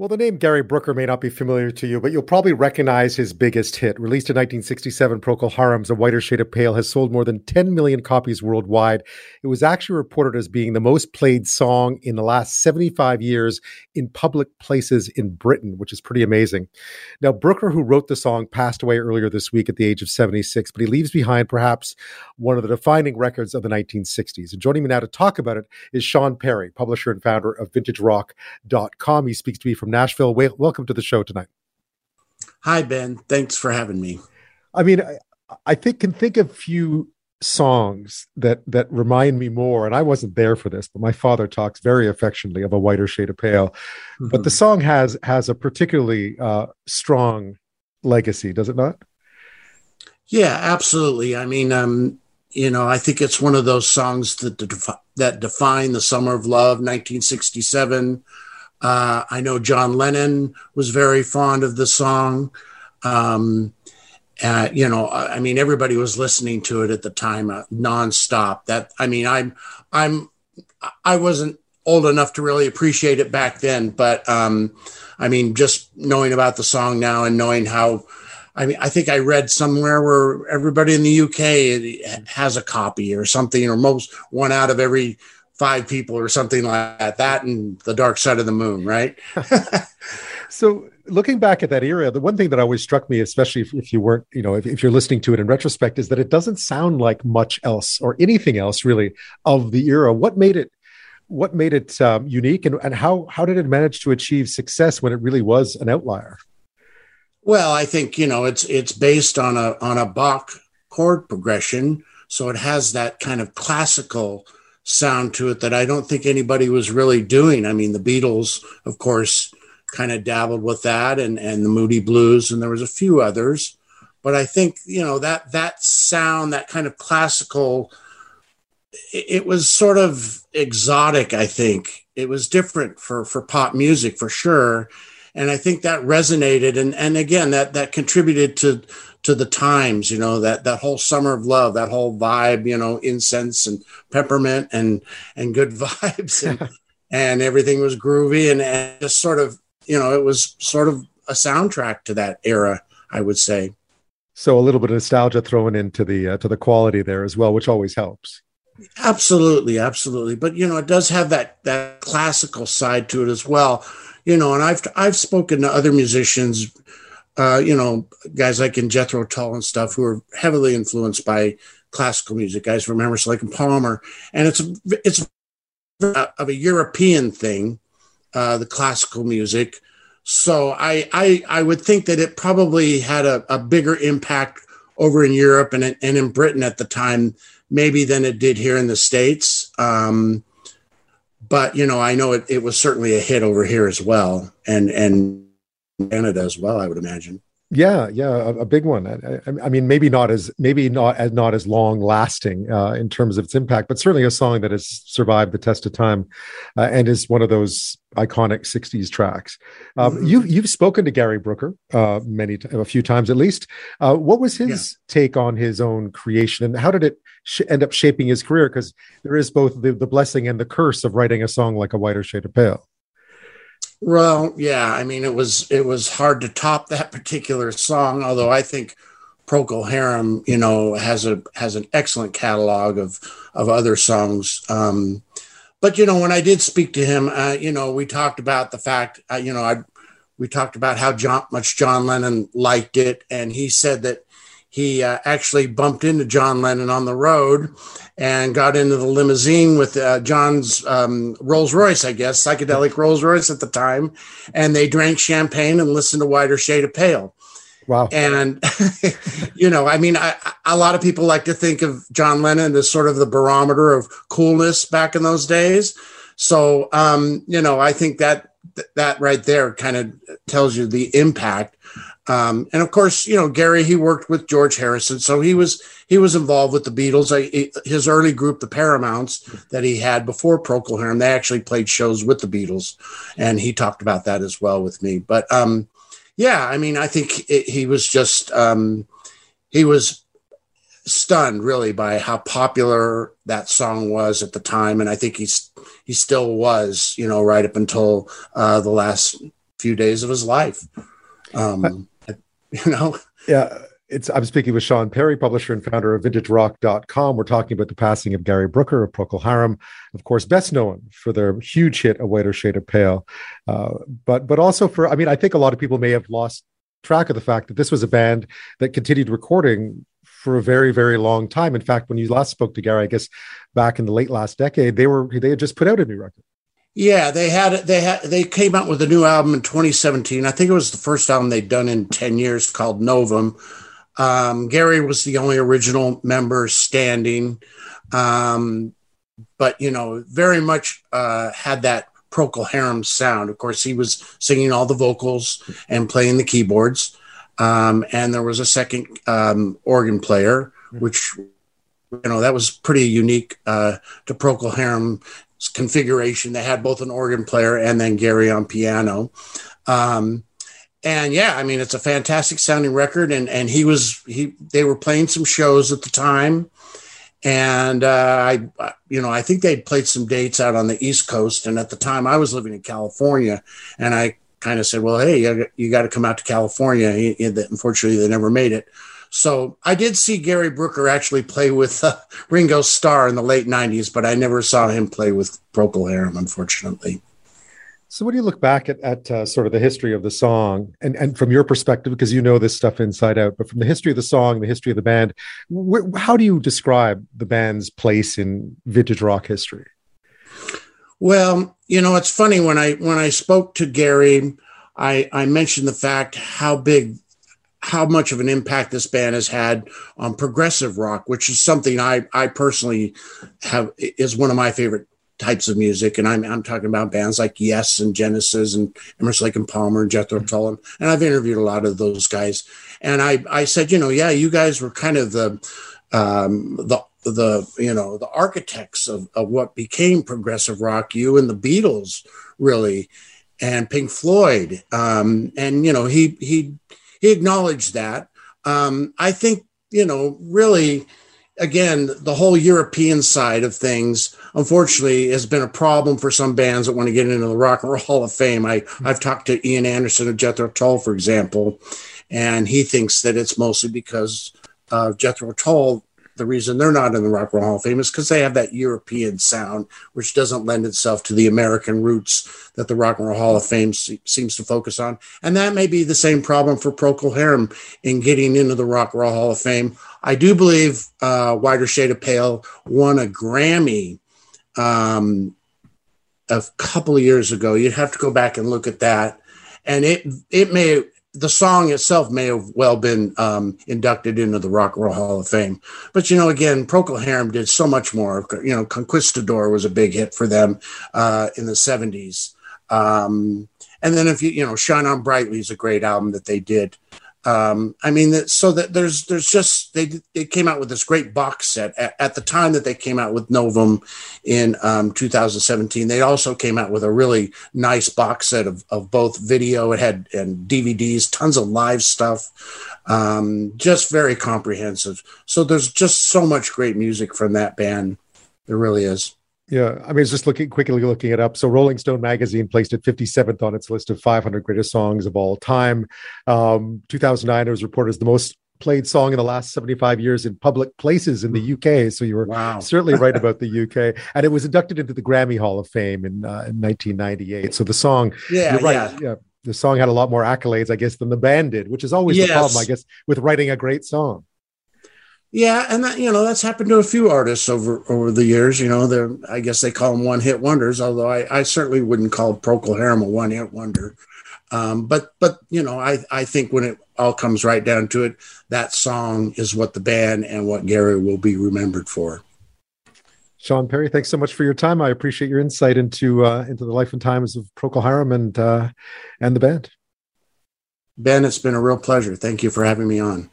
Well, the name Gary Brooker may not be familiar to you, but you'll probably recognize his biggest hit. Released in 1967, Procol Harum's A Whiter Shade of Pale has sold more than 10 million copies worldwide. It was actually reported as being the most played song in the last 75 years in public places in Britain, which is pretty amazing. Now, Brooker, who wrote the song, passed away earlier this week at the age of 76, but he leaves behind perhaps one of the defining records of the 1960s. And joining me now to talk about it is Shawn Perry, publisher and founder of VintageRock.com. He speaks to me from Nashville. Welcome to the show tonight. Hi, Ben. Thanks for having me. I mean, I, I think can think of a few songs that that remind me more and i wasn't there for this but my father talks very affectionately of a whiter shade of pale mm-hmm. but the mm-hmm. song has has a particularly uh, strong legacy does it not yeah absolutely i mean um you know i think it's one of those songs that that define the summer of love 1967 uh, I know John Lennon was very fond of the song. Um, uh, you know, I mean, everybody was listening to it at the time uh, nonstop. That I mean, I'm I'm I wasn't old enough to really appreciate it back then, but um, I mean, just knowing about the song now and knowing how. I mean, I think I read somewhere where everybody in the UK has a copy or something, or most one out of every five people or something like that. That and the dark side of the moon, right? so looking back at that era, the one thing that always struck me, especially if, if you weren't, you know, if, if, you're listening to it in retrospect, is that it doesn't sound like much else or anything else really of the era. What made it? What made it um, unique, and, and how how did it manage to achieve success when it really was an outlier? Well, I think you know it's it's based on a on a Bach chord progression, so it has that kind of classical sound to it that I don't think anybody was really doing. I mean, the Beatles, of course, kind of dabbled with that and, and the Moody Blues, and there was a few others. But I think, you know, that that sound, that kind of classical, it, it was sort of exotic, I think. It was different for for pop music for sure. And I think that resonated and and again that that contributed to to the times, you know, that that whole summer of love, that whole vibe, you know, incense and peppermint and and good vibes and and everything was groovy and, and just sort of, you know, it was sort of a soundtrack to that era, I would say. So a little bit of nostalgia thrown into the uh, to the quality there as well, which always helps. Absolutely, absolutely. But you know, it does have that that classical side to it as well. You know, and I've I've spoken to other musicians uh, you know, guys like in Jethro Tull and stuff who are heavily influenced by classical music, guys from Emerson, and Palmer, and it's it's of a European thing, uh, the classical music. So I, I I would think that it probably had a, a bigger impact over in Europe and and in Britain at the time, maybe than it did here in the states. Um, but you know, I know it, it was certainly a hit over here as well, and and Canada as well, I would imagine. Yeah, yeah, a, a big one. I, I, mean, maybe not as maybe not as not as long lasting uh, in terms of its impact, but certainly a song that has survived the test of time uh, and is one of those iconic '60s tracks. Um, mm-hmm. You've you've spoken to Gary Brooker uh, many a few times at least. Uh, what was his yeah. take on his own creation, and how did it sh- end up shaping his career? Because there is both the, the blessing and the curse of writing a song like a whiter shade of pale. Well, yeah, I mean it was it was hard to top that particular song, although I think Procol Harum, you know, has a has an excellent catalog of of other songs. Um, but you know, when I did speak to him, uh, you know, we talked about the fact, uh, you know, I we talked about how John, much John Lennon liked it, and he said that he uh, actually bumped into John Lennon on the road and got into the limousine with uh, John's um, Rolls Royce, I guess, psychedelic Rolls Royce at the time. And they drank champagne and listened to Whiter Shade of Pale. Wow. And, you know, I mean, I, a lot of people like to think of John Lennon as sort of the barometer of coolness back in those days. So, um, you know, I think that that right there kind of tells you the impact um, and of course, you know Gary. He worked with George Harrison, so he was he was involved with the Beatles. I, his early group, the Paramounts, that he had before Procol Harum, they actually played shows with the Beatles, and he talked about that as well with me. But um, yeah, I mean, I think it, he was just um, he was stunned really by how popular that song was at the time, and I think he's he still was, you know, right up until uh, the last few days of his life. Um, you know, yeah. It's, I'm speaking with Shawn Perry, publisher and founder of VintageRock.com. We're talking about the passing of Gary Brooker of Procol Harum, of course, best known for their huge hit "A Whiter Shade of Pale," uh, but but also for I mean, I think a lot of people may have lost track of the fact that this was a band that continued recording for a very very long time. In fact, when you last spoke to Gary, I guess back in the late last decade, they were they had just put out a new record. Yeah, they had they had they came out with a new album in 2017. I think it was the first album they'd done in 10 years called Novum. Um, Gary was the only original member standing, um, but you know, very much uh, had that Procol Harum sound. Of course, he was singing all the vocals and playing the keyboards, um, and there was a second um, organ player, which you know that was pretty unique uh, to Procol Harum configuration. They had both an organ player and then Gary on piano. Um, and yeah, I mean, it's a fantastic sounding record. And, and he was, he, they were playing some shows at the time. And uh, I, you know, I think they'd played some dates out on the East Coast. And at the time I was living in California and I kind of said, well, hey, you, got to come out to California. He, he, unfortunately, they never made it. So I did see Gary Brooker actually play with uh, Ringo Starr in the late 90s, but I never saw him play with Procol Harum, unfortunately. So, when you look back at, at uh, sort of the history of the song, and, and from your perspective, because you know this stuff inside out, but from the history of the song, the history of the band, wh- how do you describe the band's place in vintage rock history? Well, you know, it's funny when I when I spoke to Gary, I I mentioned the fact how big how much of an impact this band has had on progressive rock, which is something I, I personally have is one of my favorite types of music. And I'm, I'm talking about bands like Yes and Genesis and Emerson Lake and Palmer and Jethro Tull. And I've interviewed a lot of those guys. And I, I said, you know, yeah, you guys were kind of the, um, the, the, you know, the architects of, of what became progressive rock, you and the Beatles really, and Pink Floyd. Um, and, you know, he, he, he acknowledged that. Um, I think, you know, really, again, the whole European side of things, unfortunately, has been a problem for some bands that want to get into the Rock and Roll Hall of Fame. I, I've talked to Ian Anderson of Jethro Tull, for example, and he thinks that it's mostly because uh, Jethro Tull the reason they're not in the Rock and Roll Hall of Fame is because they have that European sound, which doesn't lend itself to the American roots that the Rock and Roll Hall of Fame se- seems to focus on. And that may be the same problem for Procol Harum in getting into the Rock and Roll Hall of Fame. I do believe uh, Whiter Shade of Pale won a Grammy um, a couple of years ago. You'd have to go back and look at that. And it it may the song itself may have well been um, inducted into the Rock and Roll Hall of Fame. But, you know, again, Procol Harum did so much more. You know, Conquistador was a big hit for them uh, in the 70s. Um, and then if you, you know, Shine On Brightly is a great album that they did um, I mean, so that there's there's just they they came out with this great box set at, at the time that they came out with Novum in um, 2017. They also came out with a really nice box set of, of both video. It had and DVDs, tons of live stuff, um, just very comprehensive. So there's just so much great music from that band. There really is. Yeah, I mean, it's just looking quickly looking it up. So, Rolling Stone magazine placed it 57th on its list of 500 greatest songs of all time. Um, 2009, it was reported as the most played song in the last 75 years in public places in the UK. So you were wow. certainly right about the UK. And it was inducted into the Grammy Hall of Fame in, uh, in 1998. So the song, yeah, you're right. Yeah. yeah. The song had a lot more accolades, I guess, than the band did, which is always yes. the problem, I guess, with writing a great song. Yeah, and that you know that's happened to a few artists over over the years. You know, they're I guess they call them one hit wonders. Although I, I certainly wouldn't call Procol Harum a one hit wonder. Um, but but you know I I think when it all comes right down to it, that song is what the band and what Gary will be remembered for. Shawn Perry, thanks so much for your time. I appreciate your insight into uh, into the life and times of Procol Harum and uh, and the band. Ben, it's been a real pleasure. Thank you for having me on.